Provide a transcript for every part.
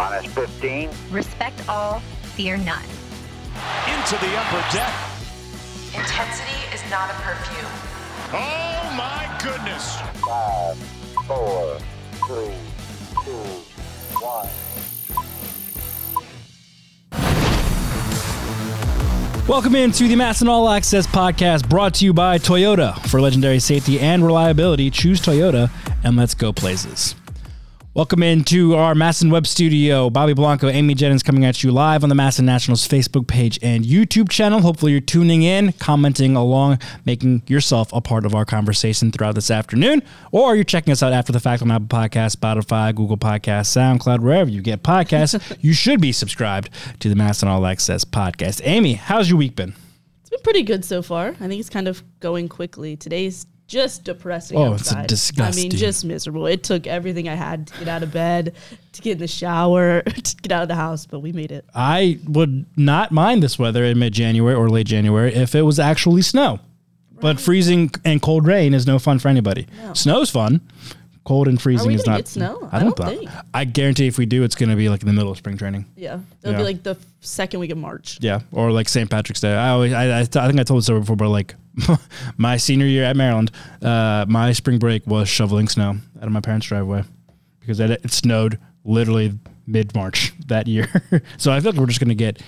Minus 15. Respect all, fear none. Into the upper deck. Intensity is not a perfume. Oh my goodness. Five, four, three, two, one. Welcome into the MASN All Access podcast brought to you by Toyota. For legendary safety and reliability, choose Toyota and let's go places. Welcome into our MASN Web studio. Bobby Blanco, Amy Jennings coming at you live on the MASN Nationals Facebook page and YouTube channel. Hopefully, you're tuning in, commenting along, making yourself a part of our conversation throughout this afternoon, or you're checking us out after the fact on Apple Podcasts, Spotify, Google Podcasts, SoundCloud, wherever you get podcasts. you should be subscribed to the MASN All Access podcast. Amy, how's your week been? It's been pretty good so far. I think it's kind of going quickly. Today's just depressing. Oh, it's disgusting. I mean, just miserable. It took everything I had to get out of bed, to get in the shower, to get out of the house, but we made it. I would not mind this weather in mid January or late January if it was actually snow. But freezing and cold rain is no fun for anybody. Snow's fun. Cold and freezing is not. get snow? I I don't, don't think. I guarantee if we do, it's going to be like in the middle of spring training. Yeah, it'll Yeah. be like the second week of March. Yeah, or like St. Patrick's Day. I always, I, I, I think I told this story before, but like my senior year at Maryland, uh, my spring break was shoveling snow out of my parents' driveway because it, it snowed literally mid March that year. so I feel like we're just going to get, as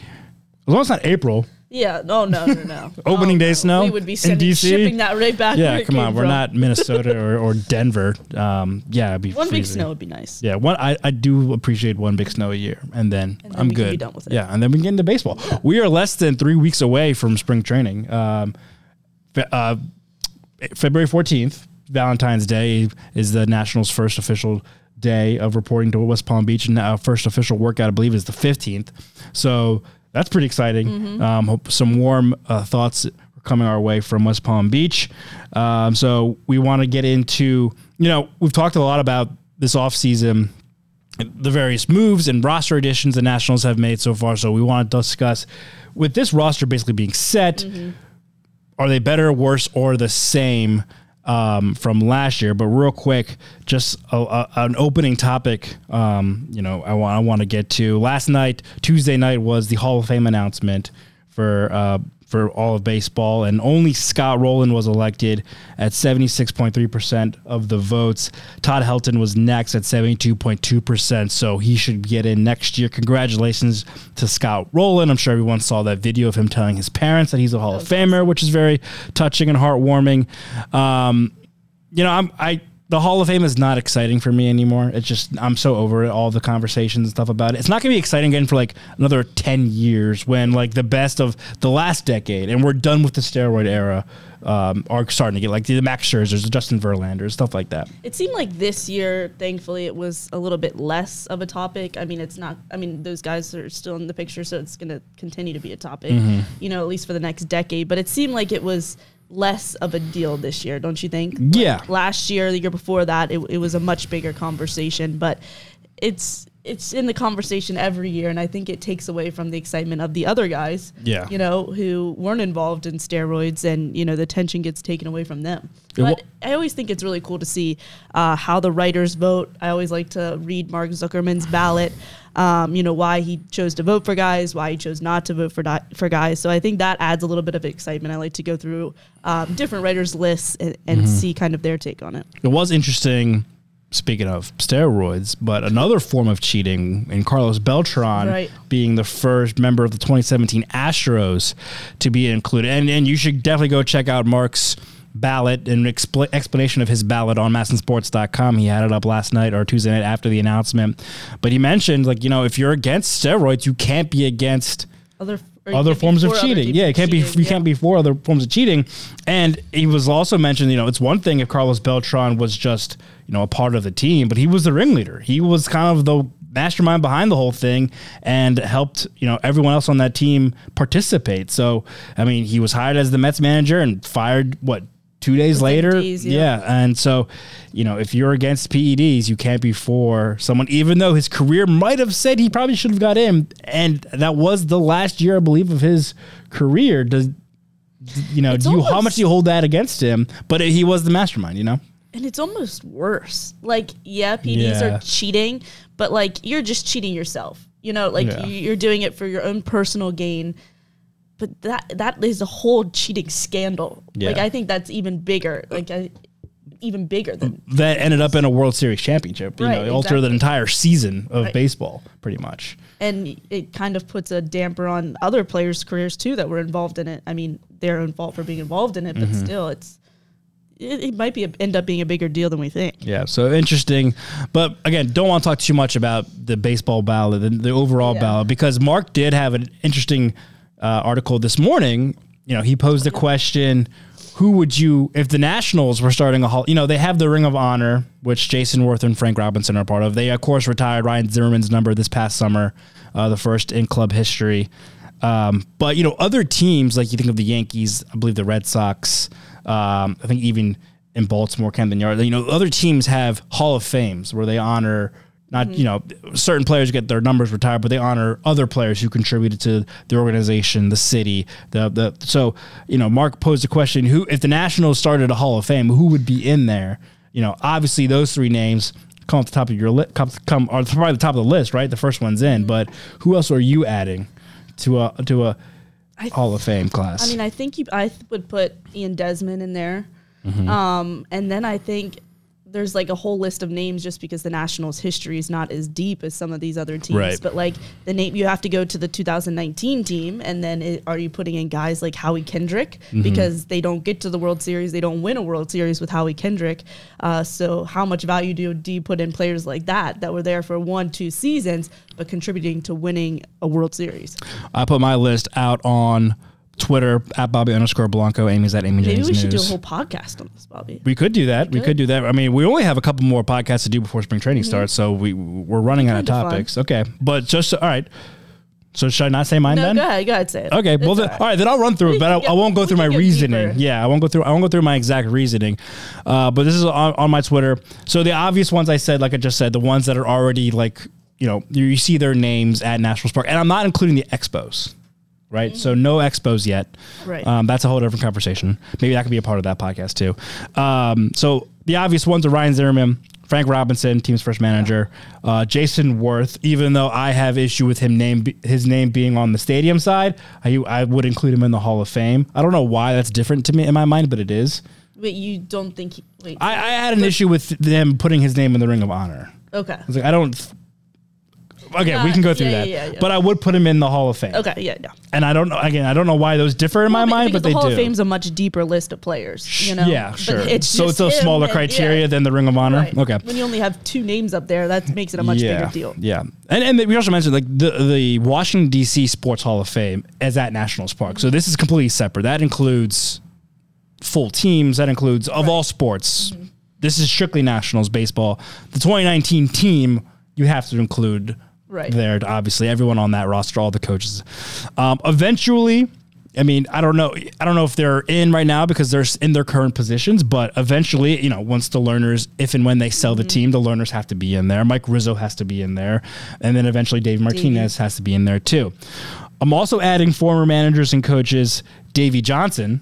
long as it's not April. Yeah, no, no, no, no. Opening Oh, day no. snow We would be in DC? shipping that right back. Yeah, come on, we're not Minnesota or, or Denver. Um, yeah, it'd be One big snow would be nice. Yeah, one I, I do appreciate one big snow a year, and then, And then I'm we can good. be done with it. Yeah, and then we can get into baseball. We are less than three weeks away from spring training. Um, fe- uh, February 14th, Valentine's Day, is the Nationals' first official day of reporting to West Palm Beach, and our first official workout, I believe, is the 15th. So that's pretty exciting. Mm-hmm. Um, hope some warm uh, thoughts are coming our way from West Palm Beach. Um, so we want to get into, you know, we've talked a lot about this offseason the various moves and roster additions the Nationals have made so far. So we want to discuss with this roster basically being set, are they better, worse, or the same um, from last year? But real quick, just a, a, an opening topic. Um, you know, I want I want to get to last night, Tuesday night was the Hall of Fame announcement for. Uh, for all of baseball, and only Scott Rolen was elected at 76.3% of the votes. Todd Helton was next at 72.2%, so he should get in next year. Congratulations to Scott Rolen. I'm sure everyone saw that video of him telling his parents that he's a Hall of Famer, which is very touching and heartwarming. Um, you know, I'm I the Hall of Fame is not exciting for me anymore. It's just I'm so over it, all the conversations and stuff about it. It's not gonna be exciting again for like another ten years when like the best of the last decade and we're done with the steroid era um, are starting to get like the Max Scherzers, the Justin Verlanders, stuff like that. It seemed like this year, thankfully, it was a little bit less of a topic. I mean, it's not. I mean, those guys are still in the picture, so it's going to continue to be a topic. Mm-hmm. You know, at least for the next decade. But it seemed like it was less of a deal this year, don't you think? Yeah. Like last year, the year before that, it, it was a much bigger conversation. But it's it's in the conversation every year, and I think it takes away from the excitement of the other guys. Yeah. You know, who weren't involved in steroids, and you know the tension gets taken away from them. But well- I always think it's really cool to see uh, how the writers vote. I always like to read Mark Zuckerman's ballot. Um, you know why he chose to vote for guys, why he chose not to vote for di- for guys. So I think that adds a little bit of excitement. I like to go through um, different writers' lists and, and Mm-hmm. see kind of their take on it. It was interesting. Speaking of steroids, but another form of cheating in Carlos Beltran Right. being the first member of the 2017 Astros to be included. And, and you should definitely go check out Mark's ballot and expl- explanation of his ballot on masnsports.com. He had it up last night or Tuesday night after the announcement. But he mentioned, like, you know, if you're against steroids, you can't be against Other other forms of cheating. Yeah, it can't be. You yeah. can't be for other forms of cheating. And he was also mentioned. You know, it's one thing if Carlos Beltran was just you know a part of the team, but he was the ringleader. He was kind of the mastermind behind the whole thing and helped you know everyone else on that team participate. So I mean, he was hired as the Mets manager and fired what. Two days Within later, days, yeah. yeah, and so, you know, if you're against PEDs, you can't be for someone, even though his career might have said he probably should have got in. And that was the last year, I believe, of his career. Does, you know, It's do you, how much do you hold that against him? But he was the mastermind, you know? and it's almost worse. Like, yeah, PEDs Yeah. are cheating, but like you're just cheating yourself. You know, like Yeah. you're doing it for your own personal gain. But that that is a whole cheating scandal. Like I think that's even bigger. Like I, even bigger than that ended up in a World Series championship. You Right, know, altered the entire season of Right. baseball, pretty much. and it kind of puts a damper on other players' careers too that were involved in it. I mean, their own fault for being involved in it, but Mm-hmm. still, it's it, it might be a, end up being a bigger deal than we think. Yeah, so interesting. But again, don't want to talk too much about the baseball ballot, the, the overall Yeah. ballot, because Mark did have an interesting uh, article this morning. You know, he posed the question who would you, if the Nationals were starting a hall, you know, they have the Ring of Honor, which Jayson Werth and Frank Robinson are part of. They, of course, retired Ryan Zimmerman's number this past summer, uh, the first in club history. Um, but, you know, other teams, like you think of the Yankees, I believe the Red Sox, um, I think even in Baltimore, Camden Yards, you know, other teams have Hall of Fames where they honor not you know certain players get their numbers retired, but they honor other players who contributed to the organization, the city. The the so you know Mark posed a question: Who if the Nationals started a Hall of Fame, who would be in there? You know, obviously those three names come off the top of your list, come, come are probably the top of the list, right? The first one's in, but who else are you adding to a to a Hall of Fame class? I mean, I think you, I th- would put Ian Desmond in there, Mm-hmm. um, and then I think there's like a whole list of names just because the Nationals' history is not as deep as some of these other teams. Right. But like the name, you have to go to the 2019 team, and then it, are you putting in guys like Howie Kendrick Mm-hmm. because they don't get to the World Series, they don't win a World Series with Howie Kendrick. Uh, so how much value do do you put in players like that that were there for one, two seasons but contributing to winning a World Series? I put my list out on Twitter at Bobby underscore Blanco. Amy's at Amy Maybe James we should do a whole podcast on this, Bobby. We could do that. We could. do that. I mean, we only have a couple more podcasts to do before spring training starts, so we we're running out of Kinda fun. topics. Okay, but just all right. So should I not say mine No, then? go ahead, go ahead, say it. Okay, well, It's then, all right, then I'll run through We it, but can I, get- I won't go we through my can get reasoning. deeper. Yeah, I won't go through. I won't go through my exact reasoning. Uh, but this is on, on my Twitter. So the obvious ones I said, like I just said, the ones that are already like you know you, you see their names at National Park, and I'm not including the expos. Right, so no expos yet. Right. um, that's a whole different conversation. Maybe that could be a part of that podcast too. Um, so the obvious ones are Ryan Zimmerman, Frank Robinson, team's first manager, uh, Jayson Werth. Even though I have issue with him name his name being on the stadium side, I, I would include him in the Hall of Fame. I don't know why that's different to me in my mind, but it is. Wait, you don't think? He, wait. I, I had an issue with them putting his name in the Ring of Honor. okay. I was like, I don't. Okay, we Uh, can go through yeah, that, yeah, yeah, yeah. but I would put him in the Hall of Fame. Okay. Yeah. Yeah. and I don't know. Again, I don't know why those differ in my Well, mind, because but they the Hall do. of Fame's a much deeper list of players. You know. yeah, But sure. So it's just a him smaller and- criteria yeah, than the Ring of Honor. right. Okay. When you only have two names up there, that makes it a much yeah, bigger deal. Yeah, and and we also mentioned like the the Washington D.C. Sports Hall of Fame is at Nationals Park, so this is completely separate. That includes full teams. That includes of all sports. Mm-hmm. This is strictly Nationals baseball. The 2019 team you have to include Right. there. Obviously, everyone on that roster, all the coaches. Um, eventually. I mean, I don't know. I don't know if they're in right now because they're in their current positions. But eventually, you know, once the Lerners, if and when they sell Mm-hmm. the team, the Lerners have to be in there. Mike Rizzo has to be in there, and then eventually Dave Martinez has to be in there too. I'm also adding former managers and coaches Davey Johnson,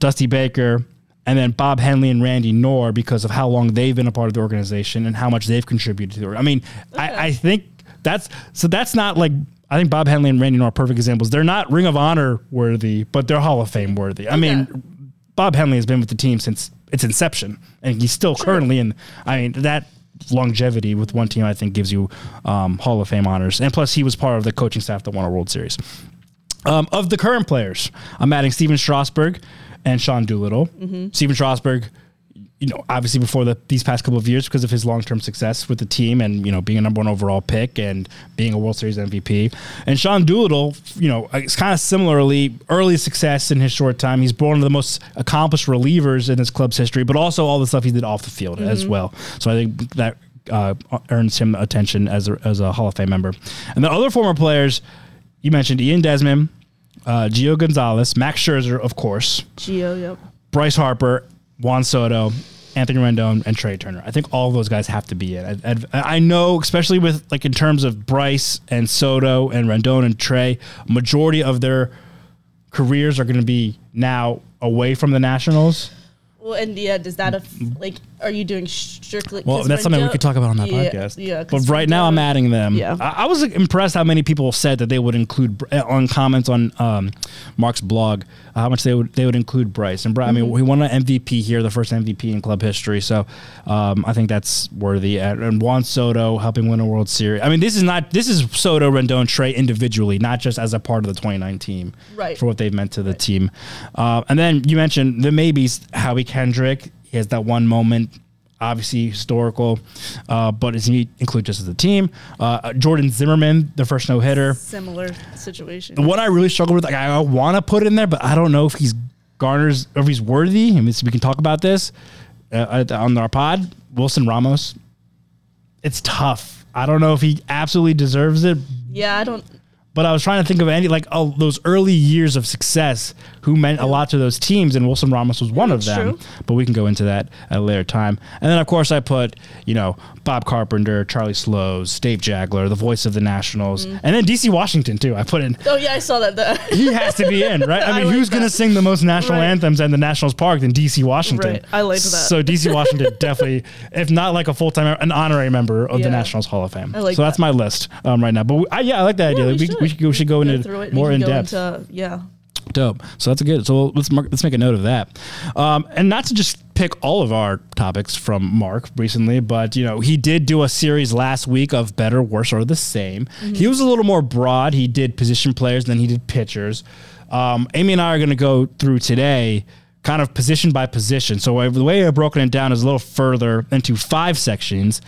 Dusty Baker, and then Bob Henley and Randy Knorr because of how long they've been a part of the organization and how much they've contributed to the. org- I mean, I, I think that's so that's not like I think Bob Henley and Randy Knorr are perfect examples. They're not Ring of Honor worthy, but they're Hall of Fame worthy. I mean, Bob Henley has been with the team since its inception, and he's still currently in. I mean that longevity with one team, I think, gives you um, Hall of Fame honors, and plus he was part of the coaching staff that won a World Series. Um, of the current players, I'm adding Stephen Strasburg and Sean Doolittle. Stephen Strasburg, you know, obviously before the these past couple of years because of his long term success with the team and you know being a number one overall pick and being a World Series MVP. And Sean Doolittle, you know, it's kind of similarly early success in his short time. He's one of the most accomplished relievers in his club's history, but also all the stuff he did off the field as well. So I think that uh, earns him attention as a, as a Hall of Fame member. And the other former players, you mentioned Ian Desmond, uh, Gio Gonzalez, Max Scherzer, of course, Geo. Yep. Bryce Harper, Juan Soto, Anthony Rendon, and Trea Turner. I think all those guys have to be in. I, I, I know, especially with like in terms of Bryce and Soto and Rendon and Trea, majority of their careers are going to be now away from the Nationals. Well, and yeah, does that aff- like are you doing strictly? Well, that's something we could talk about on that Yeah, podcast. Yeah, but right now I'm adding them. Yeah. I, I was impressed how many people said that they would include uh, on comments on um, Mark's blog uh, how much they would they would include Bryce and Bryce. I mean, Mm-hmm. he won an MVP here, the first MVP in club history. So um, I think that's worthy. And, and Juan Soto helping win a World Series. I mean, this is not this is Soto, Rendon, Trea individually, not just as a part of the 29 team Right. for what they've meant to the team. Uh, and then you mentioned the maybes, Howie Kendrick. He has that one moment, obviously historical, uh, but does he include just as a team? Uh, Jordan Zimmermann, the first no hitter. Similar situation. The one I really struggle with, like I want to put in there, but I don't know if he's garners or if he's worthy. I mean, so we can talk about this uh, on our pod. Wilson Ramos. It's tough. I don't know if he absolutely deserves it, yeah, I don't. But I was trying to think of any like oh those early years of success who meant a lot to those teams, and Wilson Ramos was one of mm, them. true. But we can go into that at a later time. And then of course I put you know Bob Carpenter, Charlie Slowes, Dave Jageler, the voice of the Nationals, Mm. and then DC Washington too. I put in. Oh yeah, I saw that. The, He has to be in, right? I mean, like who's going to that. sing the most national Right. anthems at the Nationals Park than DC Washington? Right. I like that. So DC Washington definitely, if not like a full time, an honorary member of the Nationals Hall of Fame. I like so that's my list um, right now. But we, I, yeah, I like that idea. Yeah, we, we, should, go, we should go into it. more in depth. Into, yeah. Dope. So that's a good. So let's mark, let's make a note of that, um, and not to just pick all of our topics from Mark recently, but you know he did do a series last week of better, worse, or the same. He was a little more broad. He did position players, then he did pitchers. Um, Amy and I are going to go through today, kind of position by position. So I- the way I've broken it down is a little further into five sections: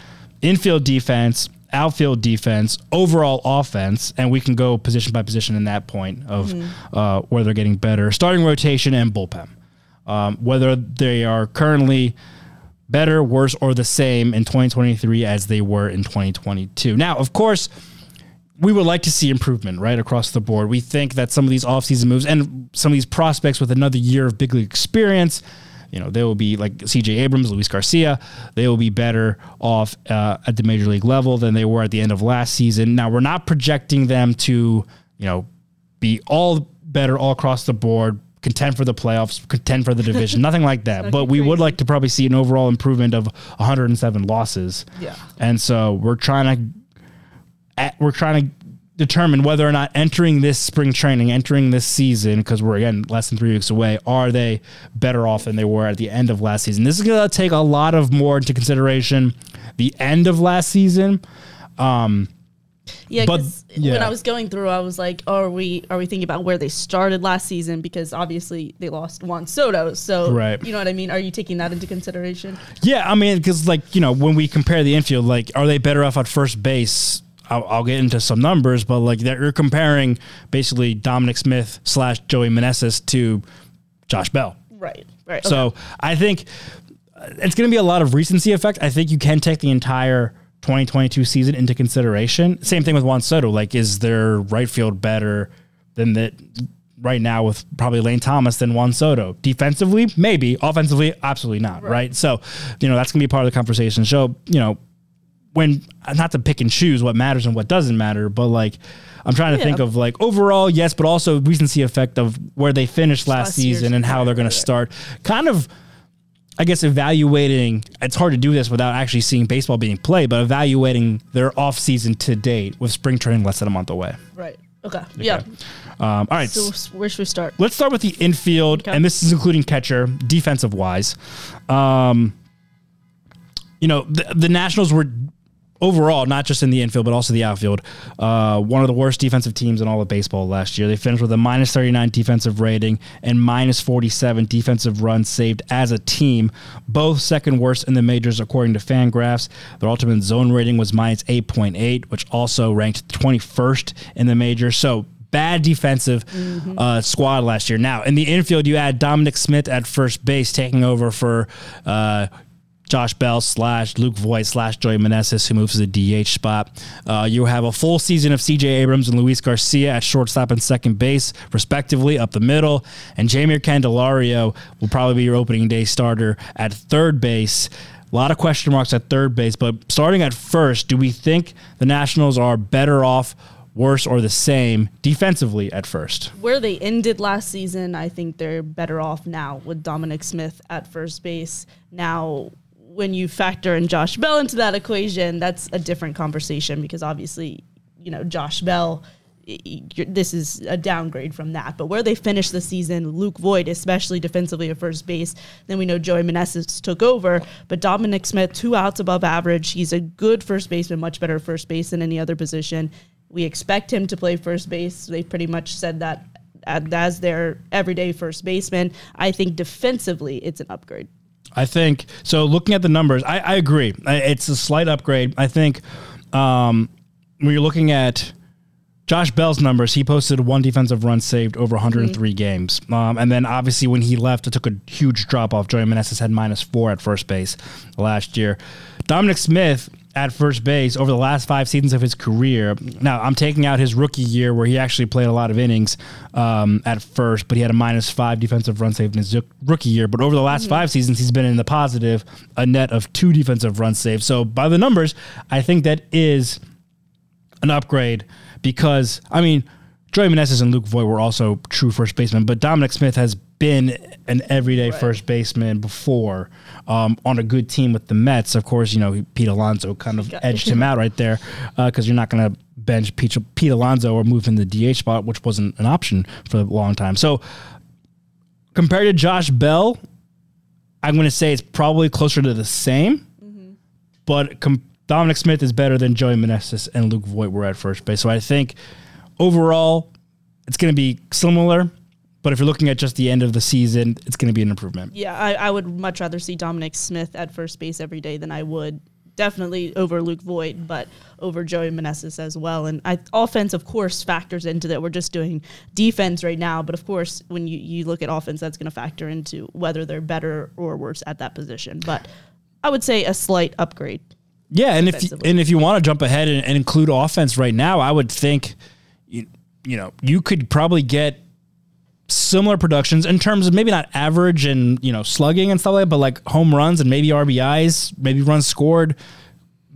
infield defense, outfield defense, overall offense, and we can go position by position in that point of uh, where they're getting better. Starting rotation and bullpen, um, whether they are currently better, worse, or the same in 2023 as they were in 2022. Now, of course. We would like to see improvement right across the board. We think that some of these offseason moves and some of these prospects with another year of big league experience, you know, they will be like CJ Abrams, Luis Garcia. They will be better off uh, at the major league level than they were at the end of last season. Now, we're not projecting them to, you know, be all better all across the board, contend for the playoffs, contend for the division, nothing like that. But we would like to probably see an overall improvement of 107 losses. Yeah. And so we're trying to at, we're trying to determine whether or not entering this spring training, entering this season, because we're again less than three weeks away, are they better off than they were at the end of last season? This is going to take a lot of more into consideration the end of last season. Um, yeah, But- yeah. when I was going through, I was like, oh, "Are we are we thinking about where they started last season? Because obviously they lost Juan Soto, so Right. you know what I mean. Are you taking that into consideration? Yeah, I mean, because like you know, when we compare the infield, like, are they better off at first base? I'll, I'll get into some numbers, but like that you're comparing basically Dominic Smith slash Joey Meneses to Josh Bell. Right, right. So I think uh, it's going to be a lot of recency effect. I think you can take the entire 2022 season into consideration. Same thing with Juan Soto. Like, is their right field better than that right now with probably Lane Thomas than Juan Soto? Defensively, maybe. Offensively, absolutely not. Right. So, you know, that's going to be part of the conversation. So, you know, when not to pick and choose what matters and what doesn't matter, but like I'm trying to Yeah. think of like overall, yes, but also recency effect of where they finished last, Last season and how they're going to start. Kind of, I guess, evaluating. It's hard to do this without actually seeing baseball being played, but evaluating their off season to date with spring training less than a month away. right. Okay. Yeah. Um, all right. So where should we start? Let's start with the infield, Okay. and this is including catcher, defensive wise. Um, you know, the, the Nationals were overall, not just in the infield, but also the outfield, uh, one of the worst defensive teams in all of baseball last year. They finished with a minus 39 defensive rating and minus 47 defensive runs saved as a team, both second worst in the majors according to Fangraphs. Their ultimate zone rating was minus 8.8, which also ranked 21st in the majors. So bad defensive uh, squad last year. Now in the infield, you had Dominic Smith at first base taking over for uh, Josh Bell slash Luke Voit slash Joey Meneses, who moves to the DH spot. Uh, you have a full season of CJ Abrams and Luis Garcia at shortstop and second base, respectively, up the middle. And Jeimer Candelario will probably be your opening day starter at third base. A lot of question marks at third base, but starting at first, do we think the Nationals are better off, worse, or the same defensively at first? Where they ended last season, I think they're better off now with Dominic Smith at first base. Now, when you factor in Josh Bell into that equation, that's a different conversation because obviously, you know, Josh Bell, this is a downgrade from that. But where they finished the season, Luke Voit, especially defensively at first base, then we know Joey Meneses took over. But Dominic Smith, two outs above average. He's a good first baseman, much better first base than any other position. We expect him to play first base. They pretty much said that uh, as their everyday first baseman. I think defensively, it's an upgrade. I think so. Looking at the numbers, I, I agree. It's a slight upgrade. I think um, when you're looking at Josh Bell's numbers, he posted one defensive run saved over 103 games. Um, and then obviously when he left, it took a huge drop off. Joey Meneses had minus four at first base last year. Dominic Smith at first base over the last five seasons of his career. Now I'm taking out his rookie year where he actually played a lot of innings um, at first, but he had a minus five defensive run saved in his rookie year. But over the last five seasons, he's been in the positive, a net of two defensive run saved. So by the numbers, I think that is an upgrade because I mean, Joey Meneses and Luke Voit were also true first basemen, but Dominic Smith has been an everyday first baseman before um, on a good team with the Mets. Of course, you know Pete Alonso kind of edged him out right there because you're not going to bench Pete, Pete Alonso or move him to the DH spot, which wasn't an option for a long time. So compared to Josh Bell, I'm going to say it's probably closer to the same but com- Dominic Smith is better than Joey Meneses and Luke Voit were at first base. So I think overall it's going to be similar. But if you're looking at just the end of the season, it's going to be an improvement. Yeah, I, I would much rather see Dominic Smith at first base every day than I would definitely over Luke Voit, but over Joey Meneses as well. And I, offense, of course, factors into that. We're just doing defense right now, but of course, when you, you look at offense, that's going to factor into whether they're better or worse at that position. But I would say a slight upgrade. Yeah, and if you, and if you want to jump ahead and, and include offense right now, I would think you, you know you could probably get similar productions in terms of maybe not average and you know slugging and stuff like that, but like home runs and maybe RBIs, maybe runs scored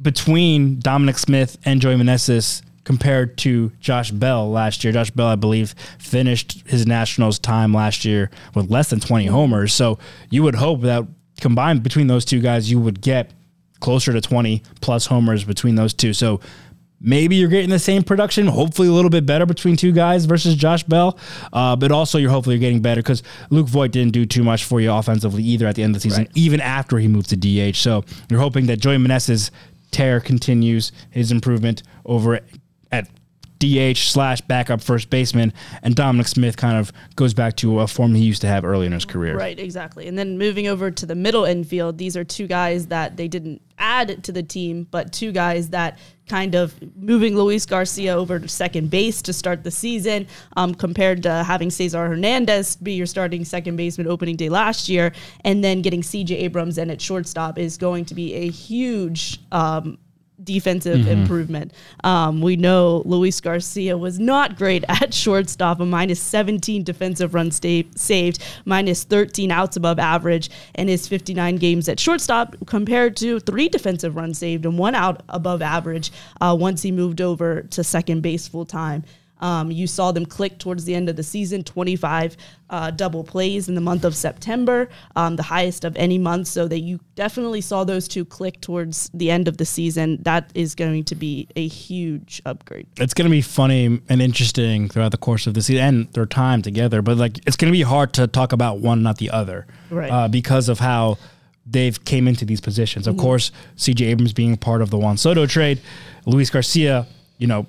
between Dominic Smith and Joey Meneses compared to Josh Bell last year. Josh Bell, I believe, finished his Nationals time last year with less than 20 homers. So you would hope that combined between those two guys, you would get closer to 20 plus homers between those two. So maybe you're getting the same production, hopefully a little bit better between two guys versus Josh Bell. Uh, but also you're hopefully you're getting better because Luke Voit didn't do too much for you offensively either at the end of the season, even after he moved to DH. So you're hoping that Joey Meneses tear continues his improvement over DH slash backup first baseman, and Dominic Smith kind of goes back to a form he used to have early in his career. Right, exactly. And then moving over to the middle infield, these are two guys that they didn't add to the team, but two guys that kind of moving Luis Garcia over to second base to start the season, um, compared to having Cesar Hernandez be your starting second baseman opening day last year, and then getting CJ Abrams in at shortstop is going to be a huge. Um, defensive improvement. Um, we know Luis Garcia was not great at shortstop, a minus 17 defensive run sta- saved, minus 13 outs above average in his 59 games at shortstop, compared to three defensive runs saved and one out above average uh, once he moved over to second base full time. Um, you saw them click towards the end of the season, 25 uh, double plays in the month of September, um, the highest of any month. So that you definitely saw those two click towards the end of the season. That is going to be a huge upgrade. it's going to be funny and interesting throughout the course of the season and their time together. But like, it's going to be hard to talk about one, not the other, Right. Uh, because of how they've came into these positions. Of course, C.J. Abrams being part of the Juan Soto trade, Luis Garcia, you know,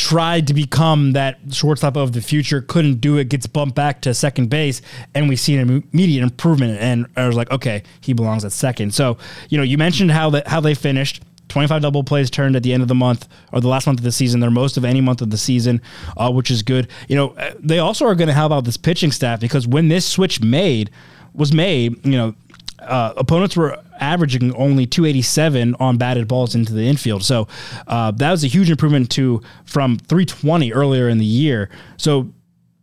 tried to become that shortstop of the future, couldn't do it, gets bumped back to second base, and we see an immediate improvement. And I was like, okay, he belongs at second. So, you know, you mentioned how that how they finished. 25 double plays turned at the end of the month or the last month of the season. They're most of any month of the season, uh, which is good. You know, uh, they also are going to help out this pitching staff because when this switch made was made, you know, uh, opponents were averaging only 287 on batted balls into the infield. So uh, that was a huge improvement to from 320 earlier in the year. So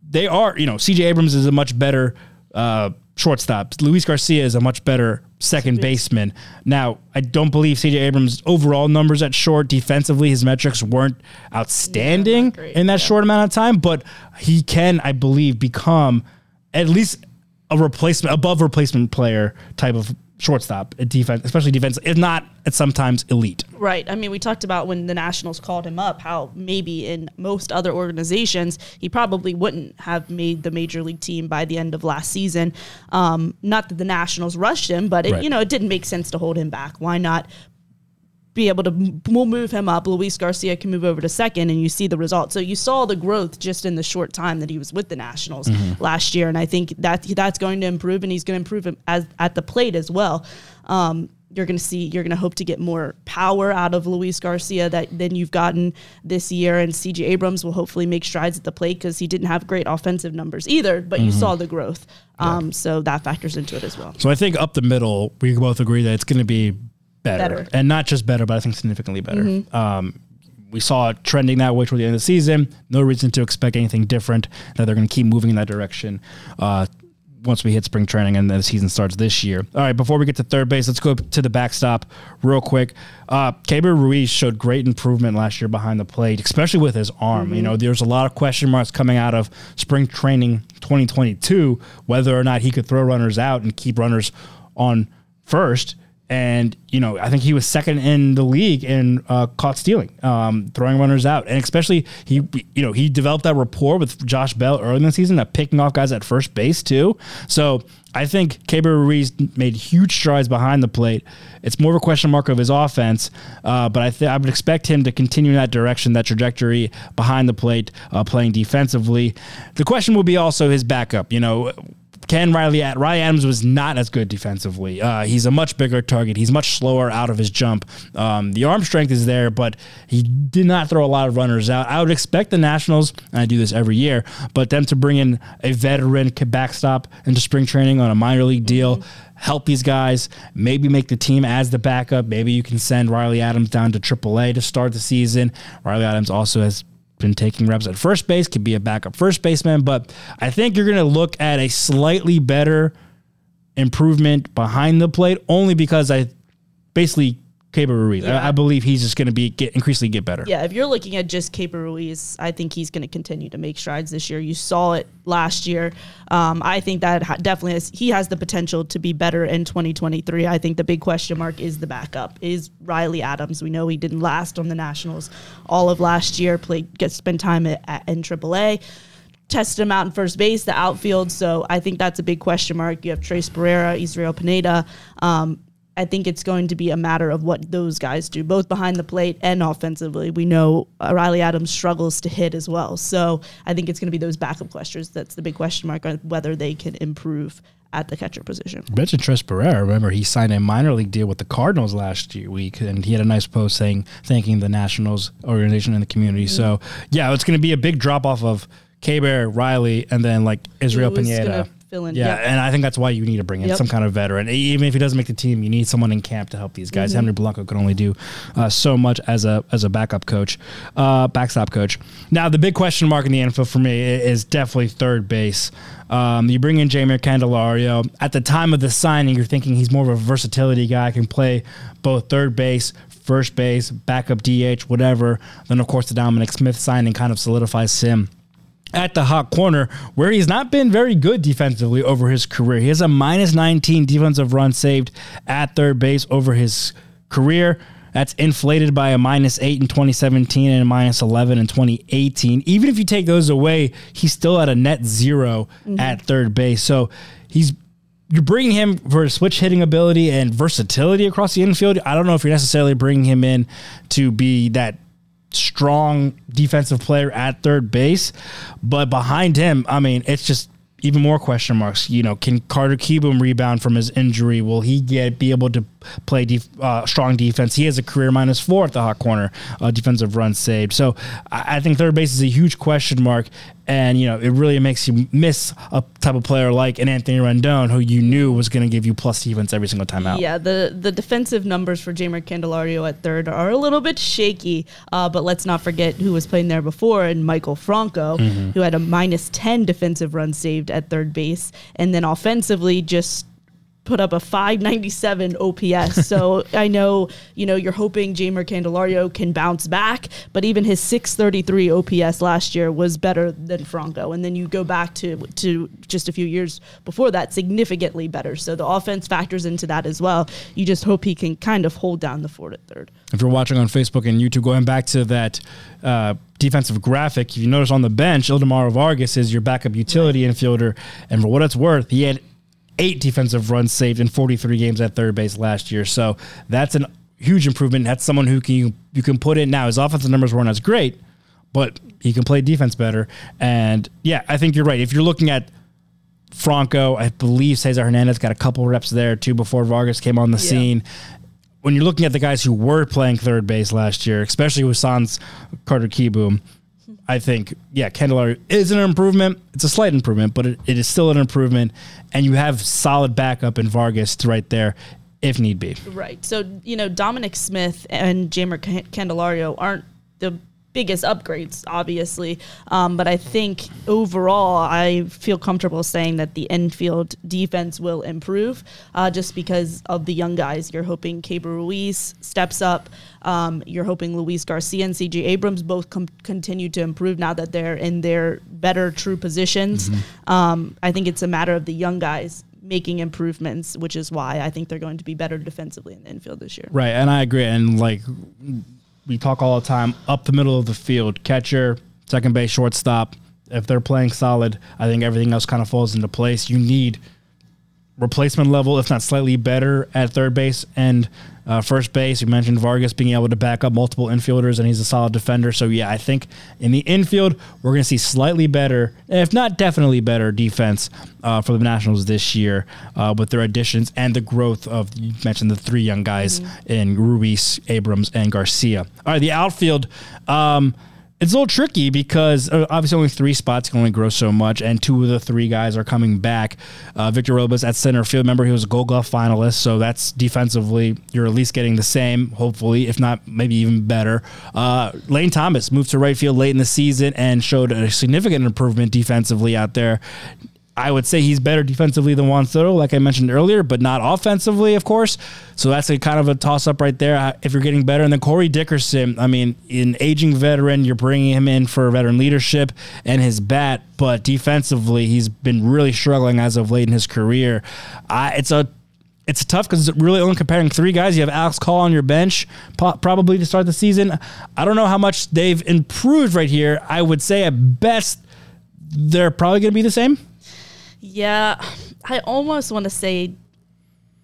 they are, you know, CJ Abrams is a much better uh, shortstop. Luis Garcia is a much better second baseman. Now, I don't believe CJ Abrams' overall numbers at short defensively, his metrics weren't outstanding great, in that yeah. short amount of time, but he can, I believe, become at least a replacement, above replacement player type of shortstop at defense, especially defense, if not at sometimes elite. Right. I mean, we talked about when the Nationals called him up, how maybe in most other organizations, he probably wouldn't have made the major league team by the end of last season. Um, not that the Nationals rushed him, but it, Right. you know, it didn't make sense to hold him back. Why not be able to we'll move him up. Luis Garcia can move over to second, and you see the result. So you saw the growth just in the short time that he was with the Nationals last year, and I think that that's going to improve, and he's going to improve as at the plate as well. Um, you're going to see, you're going to hope to get more power out of Luis Garcia that than you've gotten this year, and CJ Abrams will hopefully make strides at the plate because he didn't have great offensive numbers either, but you saw the growth. Um, So that factors into it as well. So I think up the middle, we both agree that it's going to be better. Better. and not just better, but I think significantly better. Um, we saw it trending that way toward the end of the season. No reason to expect anything different. That they're going to keep moving in that direction. Uh, once we hit spring training and the season starts this year. All right, before we get to third base, let's go to the backstop real quick. Uh, Keibert Ruiz showed great improvement last year behind the plate, especially with his arm. You know, there's a lot of question marks coming out of spring training 2022 whether or not he could throw runners out and keep runners on first. And you know, I think he was second in the league in uh, caught stealing, um, throwing runners out, and especially he, you know, he developed that rapport with Josh Bell early in the season, of picking off guys at first base too. So I think Keibert Ruiz made huge strides behind the plate. It's more of a question mark of his offense, uh, but I th- I would expect him to continue in that direction, that trajectory behind the plate, uh, playing defensively. The question will be also his backup. You know, Ken Riley at Riley Adams was not as good defensively. Uh, he's a much bigger target. He's much slower out of his jump. Um, the arm strength is there, but he did not throw a lot of runners out. I would expect the Nationals, and I do this every year, but them to bring in a veteran backstop into spring training on a minor league deal. Help these guys, maybe make the team as the backup. Maybe you can send Riley Adams down to AAA to start the season. Riley Adams also has been taking reps at first base, could be a backup first baseman, but I think you're going to look at a slightly better improvement behind the plate only because I basically Keibert Ruiz. I, I believe he's just going to be get increasingly get better. Yeah, if you're looking at just Keibert Ruiz, I think he's going to continue to make strides this year. You saw it last year. Um, I think that ha- definitely has, he has the potential to be better in 2023. I think the big question mark is the backup is Riley Adams. We know he didn't last on the Nationals all of last year. Played get spent time at, at in AAA. Tested him out in first base, the outfield. So I think that's a big question mark. You have Tres Barrera, Israel Pineda. Um, I think it's going to be a matter of what those guys do, both behind the plate and offensively. We know Riley Adams struggles to hit as well. So I think it's going to be those backup questions. That's the big question mark on whether they can improve at the catcher position. Mentioned Tres Barrera. Remember, he signed a minor league deal with the Cardinals last week, and he had a nice post saying thanking the Nationals organization and the community. Mm-hmm. So yeah, it's going to be a big drop off of K-Bear, Riley, and then like Israel Pineda. Fill in? Yeah, Yep. and I think that's why you need to bring in Yep. some kind of veteran. Even if he doesn't make the team, you need someone in camp to help these guys. Henry Blanco can only do uh, so much as a as a backup coach, uh, backstop coach. Now the big question mark in the infield for me is definitely third base. Um, you bring in Jeimer Candelario. At the time of the signing, you're thinking he's more of a versatility guy, can play both third base, first base, backup DH, whatever. Then of course the Dominic Smith signing kind of solidifies him at the hot corner where he's not been very good defensively over his career. He has a minus 19 defensive run saved at third base over his career. That's inflated by a minus 8 in 2017 and a minus 11 in 2018. Even if you take those away, he's still at a net 0 mm-hmm. at third base. So he's you're bringing him for switch hitting ability and versatility across the infield. I don't know if you're necessarily bringing him in to be that strong defensive player at third base, but behind him, I mean, it's just even more question marks. You know, can Carter Kieboom rebound from his injury? Will he get be able to play def, uh, strong defense? He has a career minus four at the hot corner, uh, defensive run saved. So I, I think third base is a huge question mark, and you know it really makes you miss a type of player like an Anthony Rendon, who you knew was going to give you plus defense every single time out. Yeah, the the defensive numbers for Jeimer Candelario at third are a little bit shaky, uh, but let's not forget who was playing there before and Maikel Franco, who had a minus 10 defensive run saved at third base. And then offensively, just put up a 597 OPS. So I know, you know, you're hoping Jeimer Candelario can bounce back, but even his 633 OPS last year was better than Franco. And then you go back to to just a few years before that, significantly better. So the offense factors into that as well. You just hope he can kind of hold down the fort at third. If you're watching on Facebook and YouTube, going back to that uh, defensive graphic, if you notice on the bench, Ildemaro Vargas is your backup utility infielder. And for what it's worth, he had eight defensive runs saved in 43 games at third base last year. So that's a huge improvement. That's someone who can you can put in now. His offensive numbers weren't as great, but he can play defense better. And yeah, I think you're right. If you're looking at Franco, I believe Cesar Hernandez got a couple reps there too before Vargas came on the scene. When you're looking at the guys who were playing third base last year, especially with Sans Carter Kieboom, I think, yeah, Candelario is an improvement. It's a slight improvement, but it, it is still an improvement. And you have solid backup in Vargas right there if need be. Right. So, you know, Dominic Smith and Jeimer Candelario aren't the biggest upgrades, obviously. Um, but I think overall, I feel comfortable saying that the infield defense will improve uh, just because of the young guys. You're hoping Keibert Ruiz steps up. Um, you're hoping Luis Garcia and CJ Abrams both com- continue to improve now that they're in their better true positions. Um, I think it's a matter of the young guys making improvements, which is why I think they're going to be better defensively in the infield this year. Right, and I agree. And like we talk all the time, up the middle of the field, catcher, second base, shortstop. If they're playing solid, I think everything else kind of falls into place. You need replacement level, if not slightly better, at third base and uh, first base. You mentioned Vargas being able to back up multiple infielders, and he's a solid defender. So yeah, I think in the infield we're going to see slightly better, if not definitely better, defense uh, for the Nationals this year uh, with their additions and the growth of you mentioned the three young guys in Ruiz, Abrams, and Garcia. All right, the outfield. Um, it's a little tricky because uh, obviously only three spots can only grow so much, and two of the three guys are coming back. Uh, Victor Robles at center field. Remember, he was a Gold Glove finalist, so that's defensively you're at least getting the same, hopefully, if not maybe even better. Uh, Lane Thomas moved to right field late in the season and showed a significant improvement defensively out there. I would say he's better defensively than Juan Soto, like I mentioned earlier, but not offensively, of course. So that's a kind of a toss up right there. uh, If you're getting better, and then Corey Dickerson, I mean, an aging veteran, you're bringing him in for veteran leadership and his bat, but defensively, he's been really struggling as of late in his career. It's a it's tough because it's really only comparing three guys. You have Alex Call on your bench, probably to start the season. I don't know how much they've improved right here. I would say at best they're probably going to be the same. Yeah, I almost want to say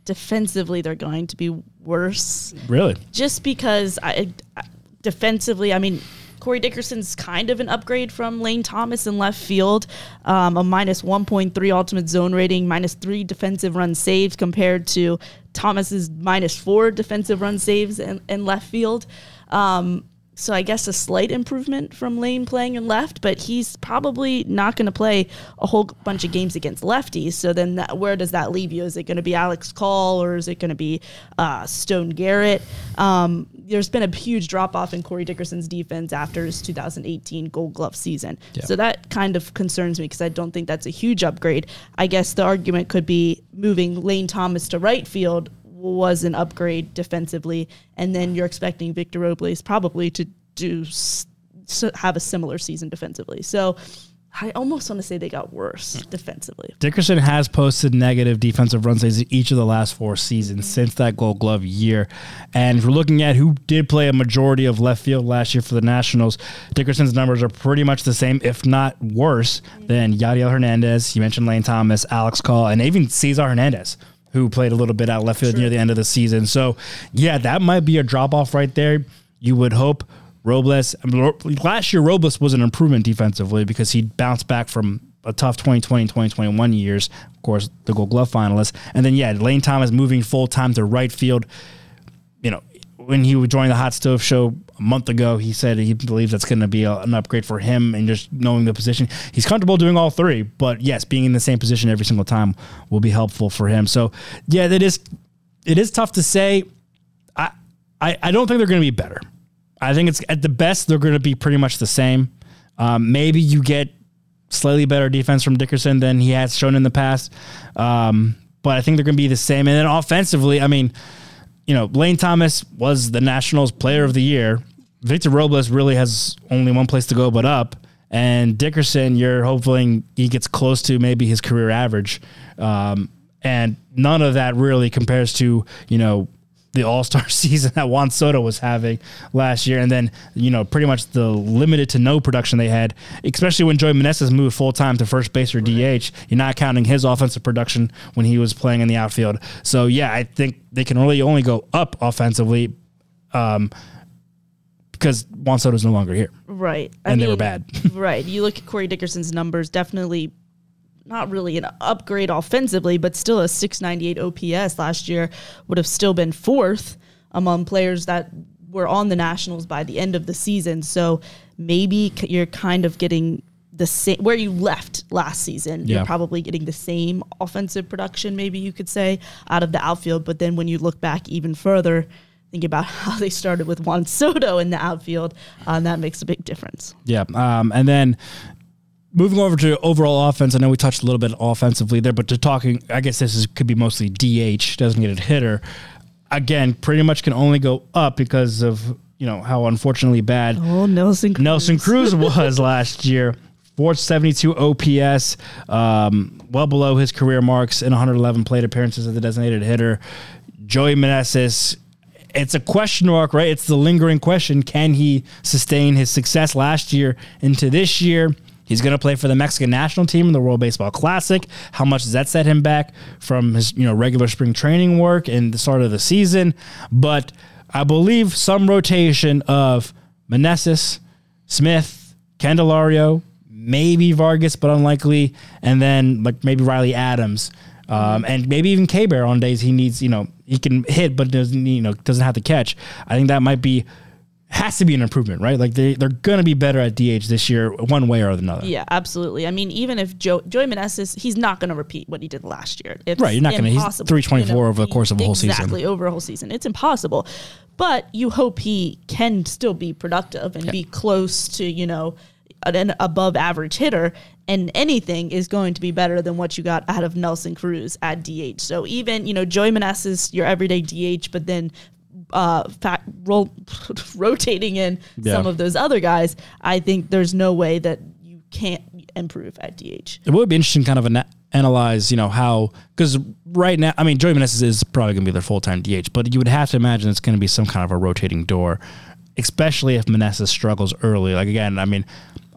defensively they're going to be worse Really? just because I, I defensively, I mean, Corey Dickerson's kind of an upgrade from Lane Thomas in left field, um, a minus 1.3 ultimate zone rating, minus three defensive run saves compared to Thomas's minus four defensive run saves in, in left field. Um, so I guess a slight improvement from Lane playing in left, but he's probably not going to play a whole bunch of games against lefties. So then, that, where does that leave you? Is it going to be Alex Call or is it going to be uh, Stone Garrett? Um, there's been a huge drop off in Corey Dickerson's defense after his 2018 Gold Glove season. So that kind of concerns me because I don't think that's a huge upgrade. I guess the argument could be moving Lane Thomas to right field was an upgrade defensively, and then you're expecting Victor Robles probably to do have a similar season defensively. So I almost want to say they got worse hmm. defensively. Dickerson has posted negative defensive run saves each of the last four seasons mm-hmm. since that Gold Glove year. And if we're looking at who did play a majority of left field last year for the Nationals, Dickerson's numbers are pretty much the same, if not worse, mm-hmm. than Yadiel Hernandez. You mentioned Lane Thomas, Alex Call, and even Cesar Hernandez. Who played a little bit out left field near the end of the season. So, yeah, that might be a drop off right there. You would hope Robles. I mean, last year, Robles was an improvement defensively because he bounced back from a tough 2020 and 2021 years. Of course, the Gold Glove finalist. And then, yeah, Lane Thomas moving full time to right field. You know, when he would join the Hot Stove Show a month ago, he said he believes that's going to be a, an upgrade for him and just knowing the position. He's comfortable doing all three, but yes, being in the same position every single time will be helpful for him. So, yeah, that is it is tough to say. I I, I don't think they're going to be better. I think it's at the best they're going to be pretty much the same. Um, maybe you get slightly better defense from Dickerson than he has shown in the past. Um, but I think they're going to be the same. And then offensively, I mean, you know, Lane Thomas was the Nationals Player of the Year. Victor Robles really has only one place to go but up. And Dickerson, you're hoping he gets close to maybe his career average. Um, and none of that really compares to, you know, the All Star season that Juan Soto was having last year, and then you know pretty much the limited to no production they had, especially when Joey Meneses moved full time to first base or DH. You're not counting his offensive production when he was playing in the outfield. So yeah, I think they can really only go up offensively, um, because Juan Soto's no longer here, Right. I and they were bad. right. You look at Corey Dickerson's numbers, definitely not really an upgrade offensively, but still a 698 OPS last year would have still been fourth among players that were on the Nationals by the end of the season. So maybe you're kind of getting the same where you left last season. Yeah. You're probably getting the same offensive production, maybe you could say, out of the outfield. But then when you look back even further, think about how they started with Juan Soto in the outfield, uh, and that makes a big difference. Yeah. Um, and then moving over to overall offense, I know we touched a little bit offensively there, but to talking, I guess this is could be mostly DH, doesn't get a hitter. Again, pretty much can only go up because of you know how unfortunately bad Oh, Nelson Cruz. Nelson Cruz was last year. 472 OPS, um, well below his career marks in 111 plate appearances as a designated hitter. Joey Meneses, it's a question mark, right? It's the lingering question. Can he sustain his success last year into this year? He's going to play for the Mexican national team in the World Baseball Classic. How much does that set him back from his, you know, regular spring training work and the start of the season? But I believe some rotation of Meneses, Smith, Candelario, maybe Vargas, but unlikely, and then like maybe Riley Adams, um, and maybe even K Bear on days he needs, you know, he can hit but doesn't, you know, doesn't have to catch. I think that might be has to be an improvement, right? Like they they're gonna be better at DH this year, one way or another. Yeah, absolutely. I mean, even if Joe, Joey Meneses, he's not going to repeat what he did last year. It's Right, you're not gonna- he's impossible, 324 over the course of a whole season. Exactly, over a whole season. It's impossible. But you hope he can still be productive and be close to, you know, an- an above average hitter. And anything is going to be better than what you got out of Nelson Cruz at DH. So even, you know, Joey Meneses, your everyday DH, but then uh, fa- roll, rotating in Yeah. some of those other guys, I think there's no way that you can't improve at DH. It would be interesting, kind of ana- analyze, you know, how because right now, I mean, Joey Meneses is probably going to be their full time DH, but you would have to imagine it's going to be some kind of a rotating door, especially if Meneses struggles early. Like again, I mean,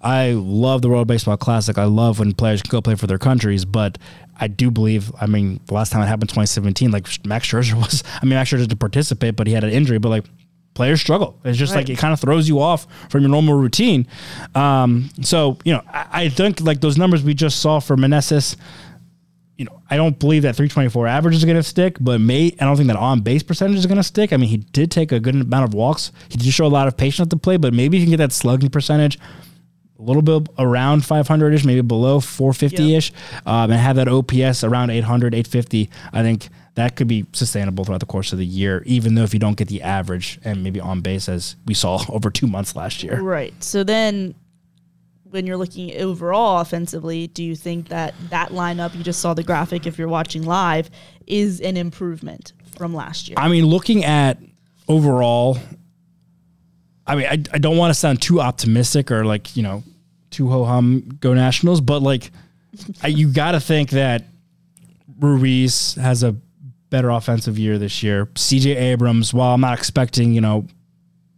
I love the World Baseball Classic. I love when players can go play for their countries, but I do believe, I mean, the last time it happened, 2017, like Max Scherzer was, I mean, Max Scherzer did participate, but he had an injury, but like players struggle. It's just like it kind of throws you off from your normal routine. Um, so, you know, I, I think like those numbers we just saw for Meneses, you know, I don't believe that 324 average is going to stick, but may I don't think that on base percentage is going to stick. I mean, he did take a good amount of walks. He did show a lot of patience at the play, but maybe he can get that slugging percentage a little bit around 500 ish, maybe below 450 ish, um, and have that OPS around 800, 850. I think that could be sustainable throughout the course of the year, even though if you don't get the average and maybe on base as we saw over two months last year. Right. So then when you're looking overall offensively, do you think that that lineup, you just saw the graphic if you're watching live, is an improvement from last year? I mean, looking at overall, I mean, I, I don't want to sound too optimistic or like, you know, too ho hum go nationals, but like, I, you got to think that Ruiz has a better offensive year this year. CJ Abrams, while I'm not expecting, you know,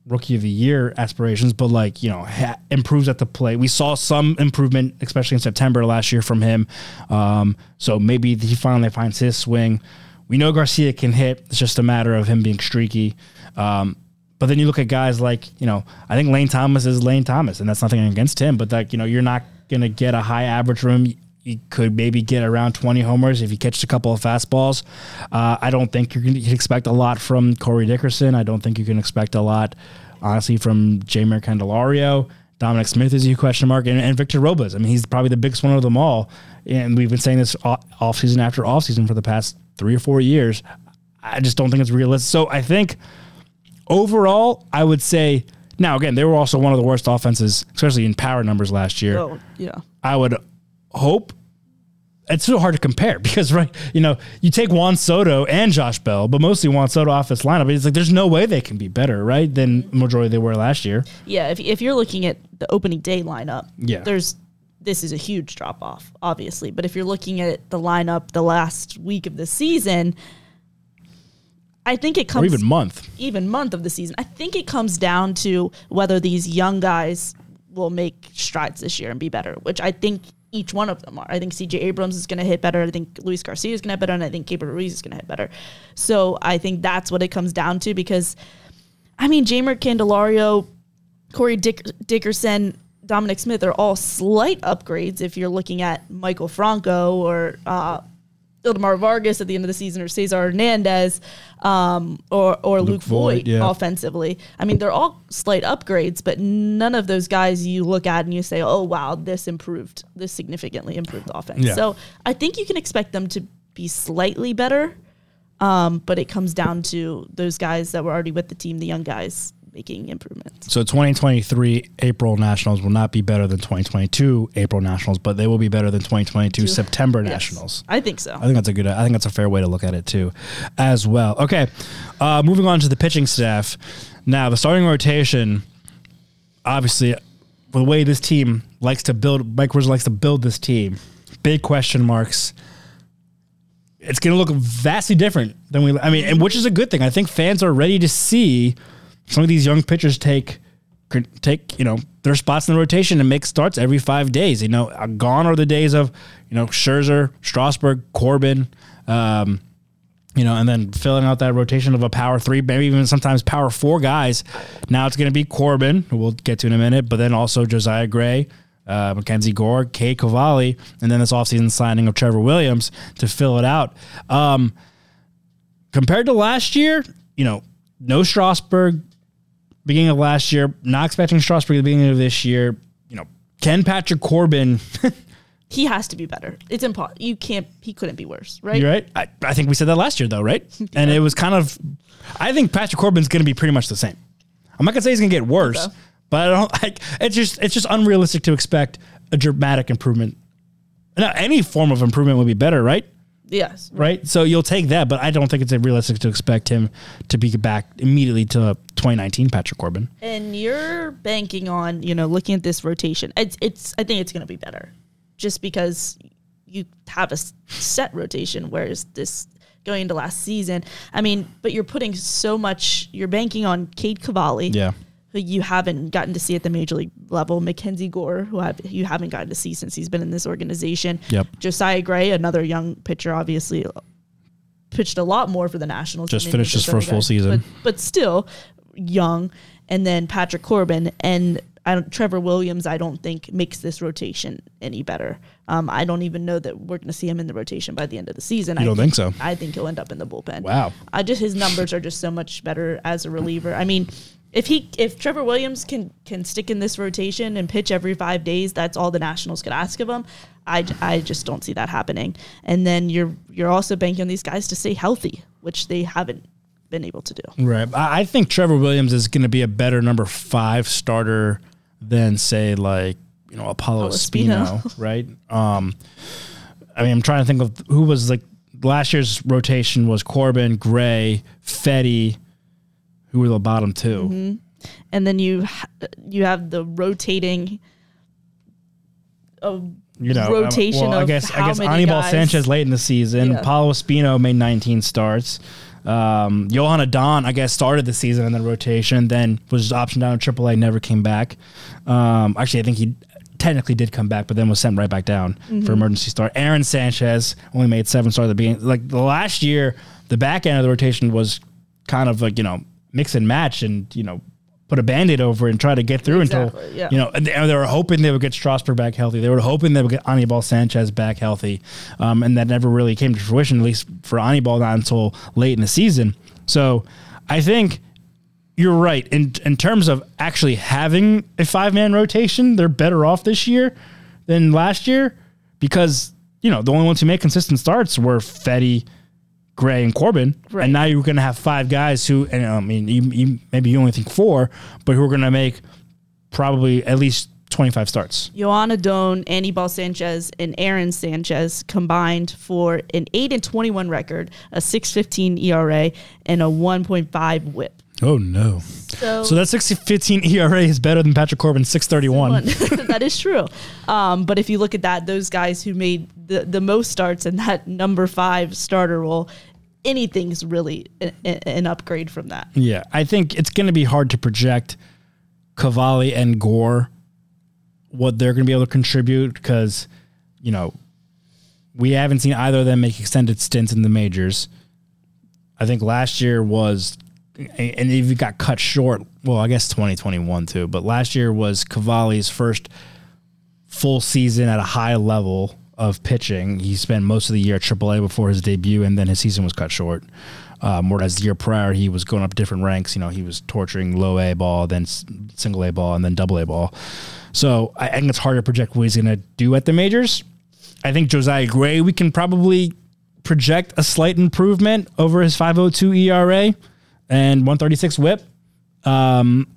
rookie of the year aspirations, but like, you know, ha- improves at the plate. We saw some improvement, especially in September last year from him. Um, so maybe he finally finds his swing. We know Garcia can hit. It's just a matter of him being streaky. Um, but then you look at guys like, you know, I think Lane Thomas is Lane Thomas, and that's nothing against him, but like, you know, you're not going to get a high average room. You could maybe get around 20 homers if you catch a couple of fastballs. Uh, I don't think you're going to expect a lot from Corey Dickerson. I don't think you can expect a lot, honestly, from Jeimer Candelario. Dominic Smith is a question mark, and, and Victor Robles. I mean, he's probably the biggest one of them all. And we've been saying this o- offseason after offseason for the past three or four years. I just don't think it's realistic. So I think overall, I would say now again they were also one of the worst offenses, especially in power numbers last year. oh, yeah. I would hope it's so hard to compare because right, you know, you take Juan Soto and Josh Bell, but mostly Juan Soto off this lineup. It's like there's no way they can be better, right, than mm-hmm. majority they were last year. Yeah, if, if you're looking at the opening day lineup, Yeah. there's this is a huge drop off, obviously. But if you're looking at the lineup the last week of the season, I think it Or comes even month. even month of the season. I think it comes down to whether these young guys will make strides this year and be better, which I think each one of them are. I think CJ Abrams is going to hit better. I think Luis Garcia is going to hit better, and I think Gabriel Ruiz is going to hit better. So I think that's what it comes down to because, I mean, Jeimer Candelario, Corey Dick- Dickerson, Dominic Smith are all slight upgrades if you're looking at Maikel Franco or uh, Ildemar Vargas at the end of the season or Cesar Hernandez um, or, or Luke, Voit, Voit yeah. offensively. I mean, they're all slight upgrades, but none of those guys you look at and you say, oh, wow, this improved, this significantly improved offense. Yeah. So I think you can expect them to be slightly better, um, but it comes down to those guys that were already with the team, the young guys making improvements. So 2023 April Nationals will not be better than 2022 April Nationals, but they will be better than 2022 September Yes. Nationals. I think so. I think that's a good. I think that's a fair way to look at it too, as well. Okay, uh, moving on to the pitching staff. Now the starting rotation, obviously, the way this team likes to build, Mike Rizzo likes to build this team. Big question marks. It's going to look vastly different than we. I mean, and which is a good thing. I think fans are ready to see some of these young pitchers take take you know their spots in the rotation and make starts every five days. You know, uh, gone are the days of you know Scherzer, Strasburg, Corbin, um, you know, and then filling out that rotation of a power three, maybe even sometimes power four guys. Now it's going to be Corbin, who we'll get to in a minute, but then also Josiah Gray. Uh, Mackenzie Gore, Cade Cavalli, and then this offseason signing of Trevor Williams to fill it out. Um, compared to last year, you know, no Strasburg, beginning of last year, not expecting Strasburg at the beginning of this year. You know, Ken Patrick Corbin, he has to be better. It's impossible. You can't. He couldn't be worse, right? you're right. I, I think we said that last year though, right? And it was kind of, I think Patrick Corbin's going to be pretty much the same. I'm not gonna say he's gonna get worse, but I don't like. It's just it's just unrealistic to expect a dramatic improvement. Now, any form of improvement would be better, right? Yes. Right. So you'll take that, but I don't think it's realistic to expect him to be back immediately to 2019 Patrick Corbin. And you're banking on you know looking at this rotation. It's it's. I think it's going to be better, just because you have a set rotation, whereas this going into last season. I mean, but you're putting so much. You're banking on Cade Cavalli. Yeah. Who you haven't gotten to see at the major league level. Mackenzie Gore, who have, you haven't gotten to see since he's been in this organization. Yep. Josiah Gray, another young pitcher, obviously pitched a lot more for the Nationals. Just finished his first full season. but, but still young. And then Patrick Corbin and I don't, Trevor Williams. I don't think makes this rotation any better. Um, I don't even know that we're going to see him in the rotation by the end of the season. You I don't think so? I think he'll end up in the bullpen. Wow. I just his numbers are just so much better as a reliever. I mean, if he if Trevor Williams can can stick in this rotation and pitch every five days, that's all the Nationals could ask of him. I, I just don't see that happening. And then you're you're also banking on these guys to stay healthy, which they haven't been able to do. Right. I think Trevor Williams is going to be a better number five starter than say like you know Apollo Espino. right? Um, I mean, I'm trying to think of who was like last year's rotation was Corbin, Gray, Fedde, who were the bottom 2 Mm-hmm. And then you ha- you have the rotating. Of You know, rotation. um, well, I of guess I guess Anibal guys- Sanchez late in the season. Yeah. Paolo Espino made 19 starts. Um, Joan Adon, I guess, started the season in the rotation, then was optioned down to AAA, never came back. Um, actually, I think he technically did come back, but then was sent right back down Mm-hmm. for emergency start. Aaron Sanchez only made seven starts at the beginning. Like the last year, the back end of the rotation was kind of like you know mix and match, and you know put a band-aid over and try to get through until yeah. you know and they, they were hoping they would get Strasburg back healthy. They were hoping they would get Anibal Sanchez back healthy, um, and that never really came to fruition. At least for Anibal, not until late in the season. So, I think you're right in in terms of actually having a five man rotation. They're better off this year than last year because you know the only ones who make consistent starts were Fedde. Gray and Corbin, Right. and now you're going to have five guys who, and I mean, you, you, maybe you only think four, but who are going to make probably at least 25 starts. Joan Adon, Anibal Sanchez, and Aaron Sanchez combined for an 8 and 21 record, a 6.15 ERA, and a 1.5 WHIP. Oh no! So, So that 6.15 ERA is better than Patrick Corbin's 631. that is true. Um, but if you look at that, those guys who made the, the most starts in that number five starter role, anything's really an upgrade from that. Yeah, I think it's going to be hard to project Cavalli and Gore what they're going to be able to contribute because, you know, we haven't seen either of them make extended stints in the majors. I think last year was, and if you got cut short, well, I guess 2021 too, but last year was Cavalli's first full season at a high level of pitching. He spent most of the year at AAA before his debut, and then his season was cut short. Um, whereas the year prior, he was going up different ranks. You know, he was torturing low A ball, then single A ball, and then double A ball. So I, think it's hard to project what he's going to do at the majors. I think Josiah Gray, we can probably project a slight improvement over his 502 ERA and 136 whip. Um,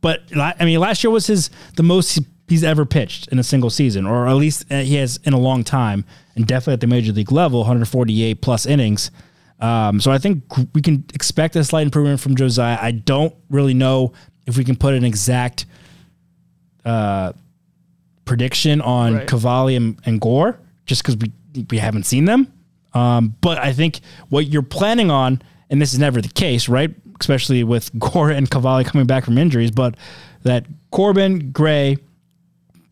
but I mean, last year was his the most he's ever pitched in a single season, or at least uh, he has in a long time, and definitely at the major league level, 148 plus innings. Um, so I think we can expect a slight improvement from Josiah. I don't really know if we can put an exact uh, prediction on Right. Cavalli and, and Gore, just because we we haven't seen them. Um, but I think what you're planning on, and this is never the case, right? Especially with Gore and Cavalli coming back from injuries, but that Corbin, Gray,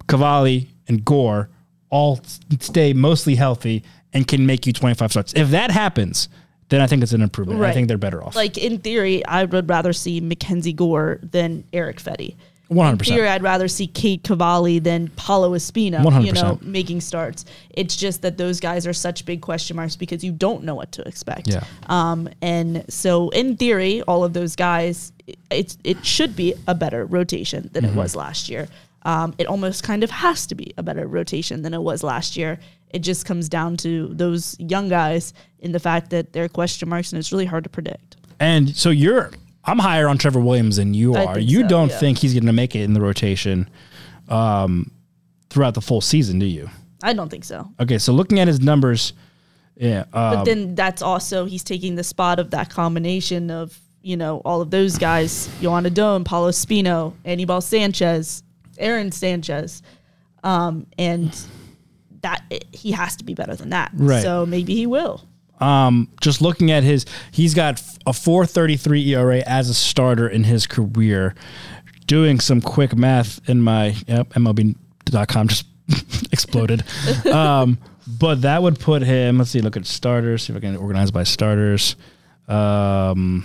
Cavalli, and Gore all stay mostly healthy and can make you 25 starts. If that happens, then I think it's an improvement. I think they're better off. Like in theory, I would rather see Mackenzie Gore than Erick Fedde. 100%. In theory, I'd rather see Cade Cavalli than Paolo Espino. You 100%. know, making starts. It's just that those guys are such big question marks because you don't know what to expect. Yeah. Um, and so in theory, all of those guys, it- it's it should be a better rotation than Mm-hmm. it was last year. Um, it almost kind of has to be a better rotation than it was last year. It just comes down to those young guys in the fact that they're question marks and it's really hard to predict. And so you're, I'm higher on Trevor Williams than you are. You so, don't yeah. think he's going to make it in the rotation um, throughout the full season, do you? I don't think so. Okay, so looking at his numbers, yeah, uh, But then that's also he's taking the spot of that combination of you know all of those guys: Joan Adon, Paolo Espino, Anibal Sanchez, Aaron Sanchez, um, and that he has to be better than that. Right. So maybe he will. just looking at his, he's got a 4.33 ERA as a starter in his career. Doing some quick math in my yep, MLB.com just exploded. um, but that would put him. Let's see. Look at starters. See if I can organize by starters. Um,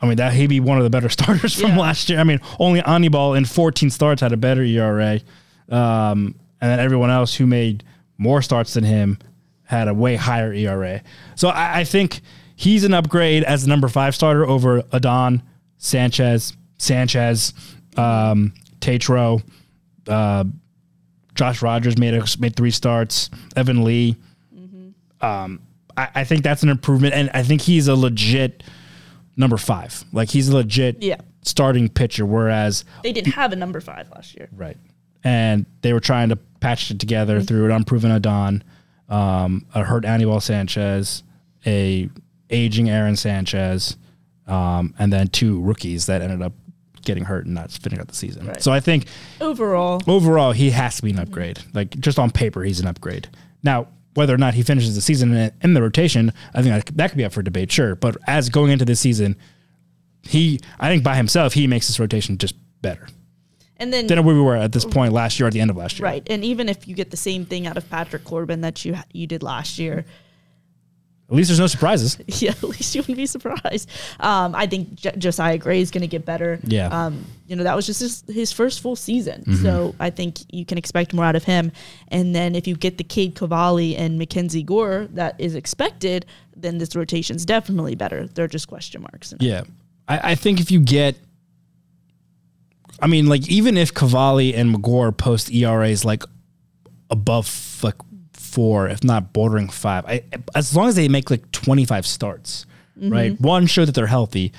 I mean that he'd be one of the better starters from Yeah. last year. I mean, only Anibal in 14 starts had a better ERA, um, and then everyone else who made more starts than him had a way higher ERA. So I, I think he's an upgrade as the number five starter over Adon, Sanchez, Sanchez, um, Tetreault, uh, Josh Rogers made a, made three starts. Evan Lee. Um, I, I think that's an improvement, and I think he's a legit number five. Like he's a legit Yeah. starting pitcher. Whereas They didn't have a number five last year. Right. And they were trying to patch it together through an unproven Adon, um, a hurt Anibal Sanchez, a aging Aaron Sanchez, um, and then two rookies that ended up getting hurt and not finishing out the season. Right. So I think Overall, overall he has to be an upgrade. Like just on paper, he's an upgrade. Now, whether or not he finishes the season in, in the rotation, I think that, that could be up for debate, sure. But as going into this season, he, I think by himself, he makes this rotation just better and then than where we were at this point last year, at the end of last year. right, and even if you get the same thing out of Patrick Corbin that you you did last year, At least there's no surprises. yeah, at least you wouldn't be surprised. Um, I think J- Josiah Gray is going to get better. Yeah. Um, you know, that was just his, his first full season. Mm-hmm. So I think you can expect more out of him. And then if you get the Cade Cavalli and Mackenzie Gore that is expected, then this rotation's definitely better. They're just question marks. Yeah. I, I think if you get, I mean, like, even if Cavalli and McGore post ERAs like above like four, if not bordering five, I, as long as they make like 25 starts, right? One, show that they're healthy.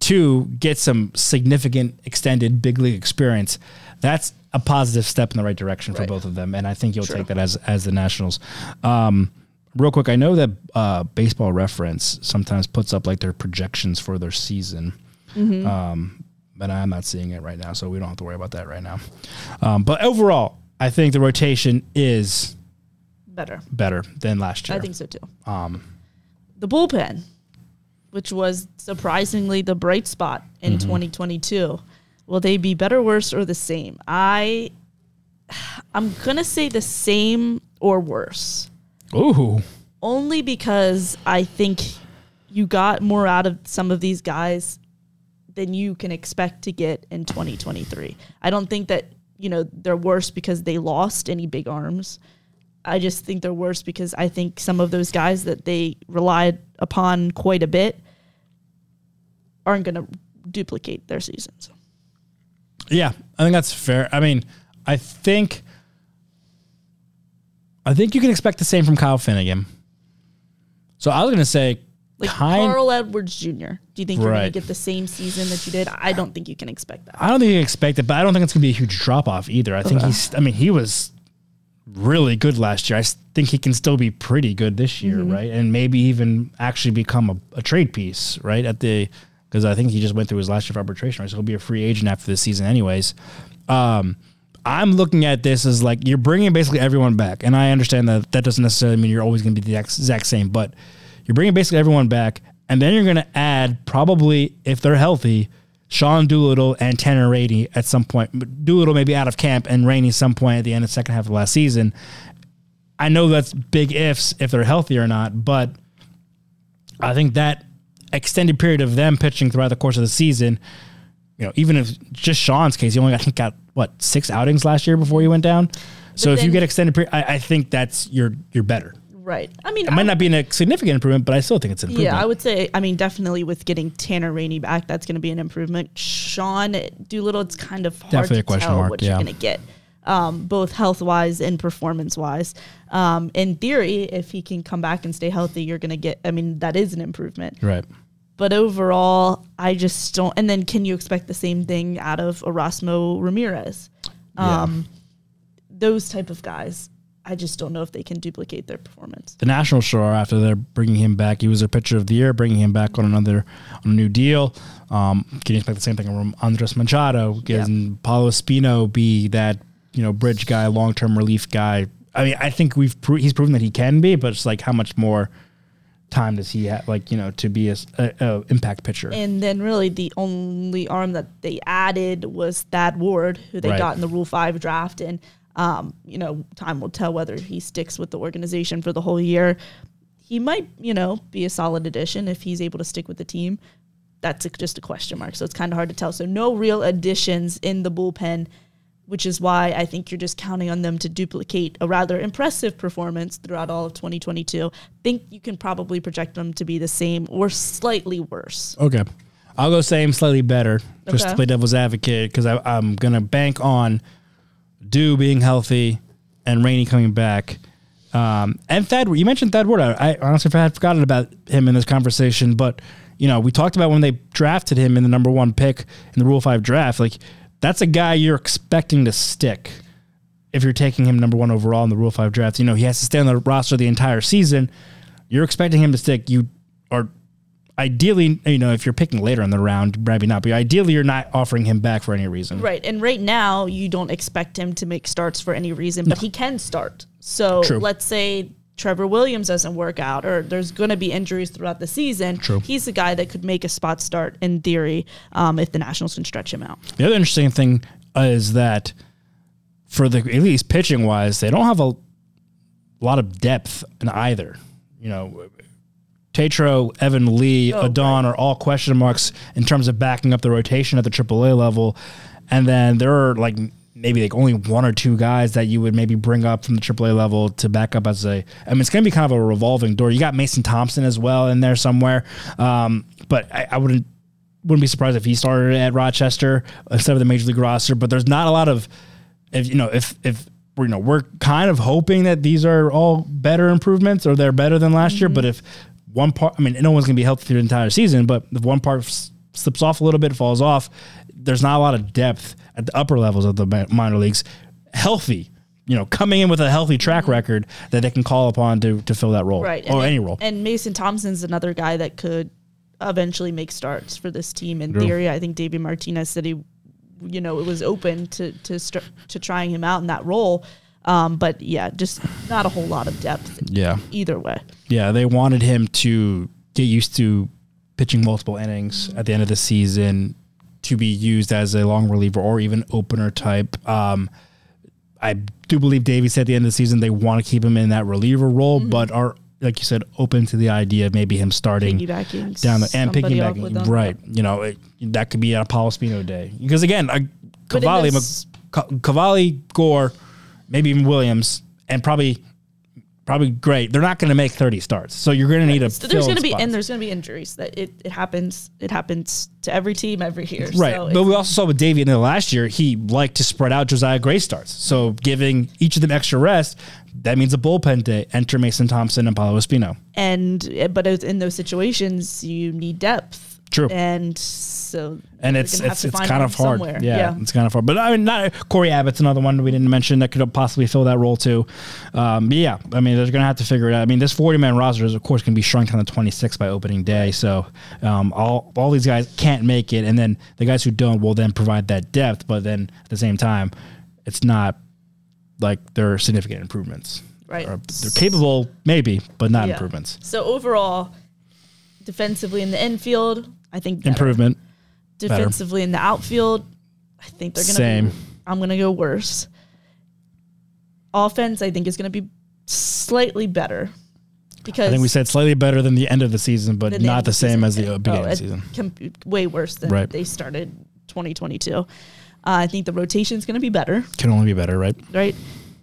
Two, get some significant extended big league experience. that's a positive step in the right direction for both of them, and I think you'll True. take that as as the Nationals. Um, real quick, I know that uh, Baseball Reference sometimes puts up like their projections for their season. Mm-hmm. Um, but I'm not seeing it right now, so we don't have to worry about that right now. Um, but overall, I think the rotation is Better. better than last year. I think so too. Um, the bullpen, which was surprisingly the bright spot in 2022, will they be better, worse, or the same? I, I'm gonna say the same or worse, Ooh, only because I think you got more out of some of these guys than you can expect to get in 2023. I don't think that you know they're worse because they lost any big arms. I just think they're worse because I think some of those guys that they relied upon quite a bit aren't going to duplicate their seasons. Yeah, I think that's fair. I mean, I think I think you can expect the same from Kyle Finnegan. So I was going to say Like kind Carl Edwards Jr. Do you think you're going to get the same season that you did? I don't think you can expect that. I don't think you can expect it, but I don't think it's going to be a huge drop off either. I think he's I mean, he was really good last year. I think he can still be pretty good this year, right? And maybe even actually become a, a trade piece, right? At the because I think he just went through his last year of arbitration, right? So he'll be a free agent after this season, anyways. Um, I'm looking at this as like you're bringing basically everyone back, and I understand that that doesn't necessarily mean you're always going to be the exact same, but you're bringing basically everyone back, and then you're going to add probably if they're healthy, Sean Doolittle and Tanner Rainey at some point. Doolittle may be out of camp, and Rainey some point at the end of the second half of last season. I know that's big ifs if they're healthy or not, but I think that extended period of them pitching throughout the course of the season, you know, even if just Sean's case, he only I think got what six outings last year before he went down. So if you get extended period, I, I think that's you're you're better. Right. I mean, It might not be a significant improvement, but I still think it's an improvement. Yeah, I would say. I mean, definitely with getting Tanner Rainey back, that's going to be an improvement. Sean Doolittle, it's kind of hard Definitely to a question tell mark, what yeah. you're going to get, um, both health wise and performance wise. Um, in theory, if he can come back and stay healthy, you're going to get. I mean, that is an improvement. right. But overall, I just don't. And then, can you expect the same thing out of Erasmo Ramirez? Um, Those type of guys, I just don't know if they can duplicate their performance. the National Shore after they're bringing him back. He was their pitcher of the year, bringing him back on another on a new deal. Um, can you expect the same thing from Andres Machado? Can Paolo Espino be that you know bridge guy, long term relief guy? I mean, I think we've pro- he's proven that he can be, but it's like how much more time does he have, like you know, to be a, a- a impact pitcher? And then really the only arm that they added was Thad Ward, who they Right. got in the Rule Five draft. And um, you know, time will tell whether he sticks with the organization for the whole year. He might, you know, be a solid addition if he's able to stick with the team. That's a, just a question mark. So it's kind of hard to tell. So no real additions in the bullpen, which is why I think you're just counting on them to duplicate a rather impressive performance throughout all of 2022. Think you can probably project them to be the same or slightly worse. Okay. I'll go same, slightly better, just to play devil's advocate, because I'm going to bank on Dew being healthy and Rainey coming back. Um, and Thad, you mentioned Thad Ward. I, I honestly had forgotten about him in this conversation, but you know, we talked about when they drafted him in the number one pick in the Rule Five draft. Like, that's a guy you're expecting to stick if you're taking him number one overall in the Rule Five draft. You know, he has to stay on the roster the entire season. You're expecting him to stick. You ideally, you know, if you're picking later in the round, maybe not, but ideally, you're not offering him back for any reason. Right. And right now, you don't expect him to make starts for any reason, but he can start. So True. let's say Trevor Williams doesn't work out or there's going to be injuries throughout the season. True. He's the guy that could make a spot start in theory um, if the Nationals can stretch him out. The other interesting thing is that for the at least pitching wise, they don't have a lot of depth in either. You know, Tetreault, Evan Lee, Oh, Adon are all question marks in terms of backing up the rotation at the AAA level, and then there are like maybe like only one or two guys that you would maybe bring up from the AAA level to back up as a. I mean, it's going to be kind of a revolving door. You got Mason Thompson as well in there somewhere, um, but I, I wouldn't wouldn't be surprised if he started at Rochester instead of the major league roster. But there's not a lot of, if you know, if if you know, we're kind of hoping that these are all better improvements or they're better than last year. But if one part, I mean, no one's gonna be healthy through the entire season. But if one part s- slips off a little bit, falls off. There's not a lot of depth at the upper levels of the minor leagues. Healthy, you know, coming in with a healthy track mm-hmm. record that they can call upon to, to fill that role Right. or and, any role. And Mason Thompson's another guy that could eventually make starts for this team. In True. theory, I think Davey Martinez said he, you know, it was open to to start to trying him out in that role. Um, but yeah, just not a whole lot of depth yeah. either way. Yeah, they wanted him to get used to pitching multiple innings at the end of the season to be used as a long reliever or even opener type. Um, I do believe said at the end of the season they want to keep him in that reliever role, Mm-hmm. but are like you said open to the idea of maybe him starting down the and piggybacking. Right, you know it, that could be a Apollo Spino day because again, in Cavalli, Cavalli, Gore, maybe even Williams, and probably. Probably great. They're not going to make thirty starts, so you're going to need a. So there's going to be and there's going to be injuries that it, it happens it happens to every team every year. Right. So but we also saw with Davey in the last year, he liked to spread out Josiah Gray starts. So giving each of them extra rest, that means a bullpen day. Enter Mason Thompson and Paolo Espino. and eh, but in those situations you need depth. True. And so And it's it's, it's kind of hard. somewhere. Yeah, it's kind of hard. But I mean, not Cory Abbott's another one we didn't mention that could possibly fill that role too. Um, but yeah, I mean, they're going to have to figure it out. I mean, this 40 man roster is, of course, going to be shrunk on the 26 by opening day. So um, all all these guys can't make it, and then the guys who don't will then provide that depth. But then at the same time, it's not like they're significant improvements. Right. Or they're capable, maybe, but not Yeah. improvements. So overall, defensively in the infield, I think better. Improvement. Defensively in the outfield, I think they're gonna Same. Be, I'm gonna go worse. Offense, I think is gonna be slightly better because I think we said slightly better than the end of the season, but the not of the same as the uh, beginning Oh, of the season. com- way worse than Right. they started 2022. Uh, I think the rotation is going to be better, Can only be better, right? right?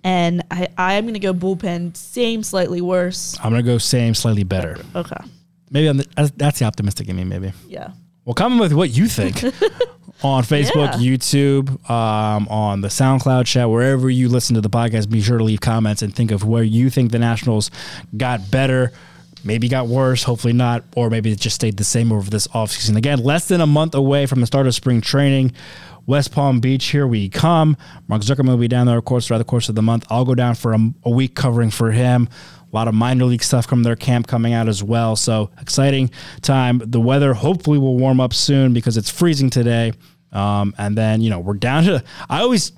And I, I'm going to go bullpen, same, slightly worse. I'm gonna go same, slightly better. Okay. Maybe I'm the, that's- that's the optimistic in me. Maybe. Yeah. Well, comment with what you think on Facebook, Yeah. YouTube, um, on the SoundCloud chat, wherever you listen to the podcast. Be sure to leave comments and think of where you think the Nationals got better. Maybe got worse, hopefully not, or maybe it just stayed the same over this offseason. Again, less than a month away from the start of spring training. West Palm Beach, here we come. Mark Zuckerman will be down there, of course, throughout the course of the month. I'll go down for a, a week covering for him. A lot of minor league stuff from their camp coming out as well. So exciting time. The weather hopefully will warm up soon because it's freezing today. Um, and then, you know, we're down to, I always,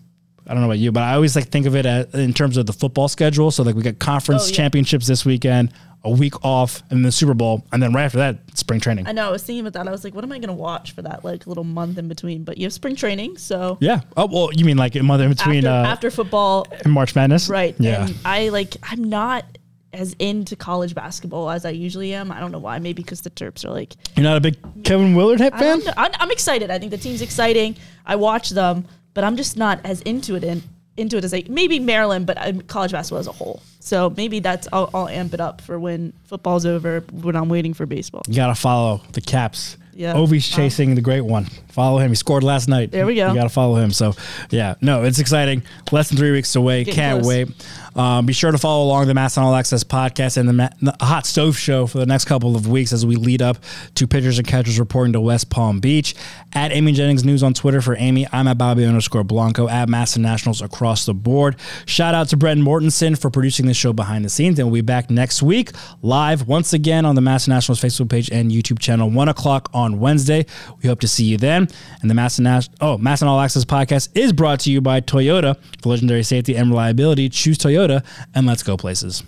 I don't know about you, but I always like think of it as, in terms of the football schedule. So like we got conference Oh, yeah. championships this weekend, a week off, and then the Super Bowl, and then right after that, spring training. I know. I was thinking about that. I was like, what am I going to watch for that like little month in between? But you have spring training, so Yeah. Oh well, you mean like a month in between after, uh, after football, and March Madness? right? Yeah. And I like. I'm not as into college basketball as I usually am. I don't know why. Maybe because the Terps are like. You're not a big Kevin Willard hit fan? I'm, I'm excited. I think the team's exciting. I watch them, but I'm just not as into it in, into it as I maybe Maryland, but um, college basketball as a whole. So maybe that's I'll, I'll amp it up for when football's over when I'm waiting for baseball. You gotta follow the Caps. Yeah. Ovi's chasing the great one. Follow him. He scored last night. There we go. You gotta follow him. So yeah, no, it's exciting. Less than three weeks away. Getting Can't close. wait. Um, be sure to follow along the MASN All Access podcast and the, Ma- the Hot Stove Show for the next couple of weeks as we lead up to pitchers and catchers reporting to West Palm Beach. At Amy Jennings News on Twitter for Amy. I'm at Bobby underscore Blanco at MASN Nationals across the board. Shout out to Brendan Mortensen for producing this show behind the scenes. And we'll be back next week live once again on the MASN Nationals Facebook page and YouTube channel, one o'clock on Wednesday. We hope to see you then. And the MASN oh MASN All Access podcast is brought to you by Toyota for legendary safety and reliability. Choose Toyota and let's go places.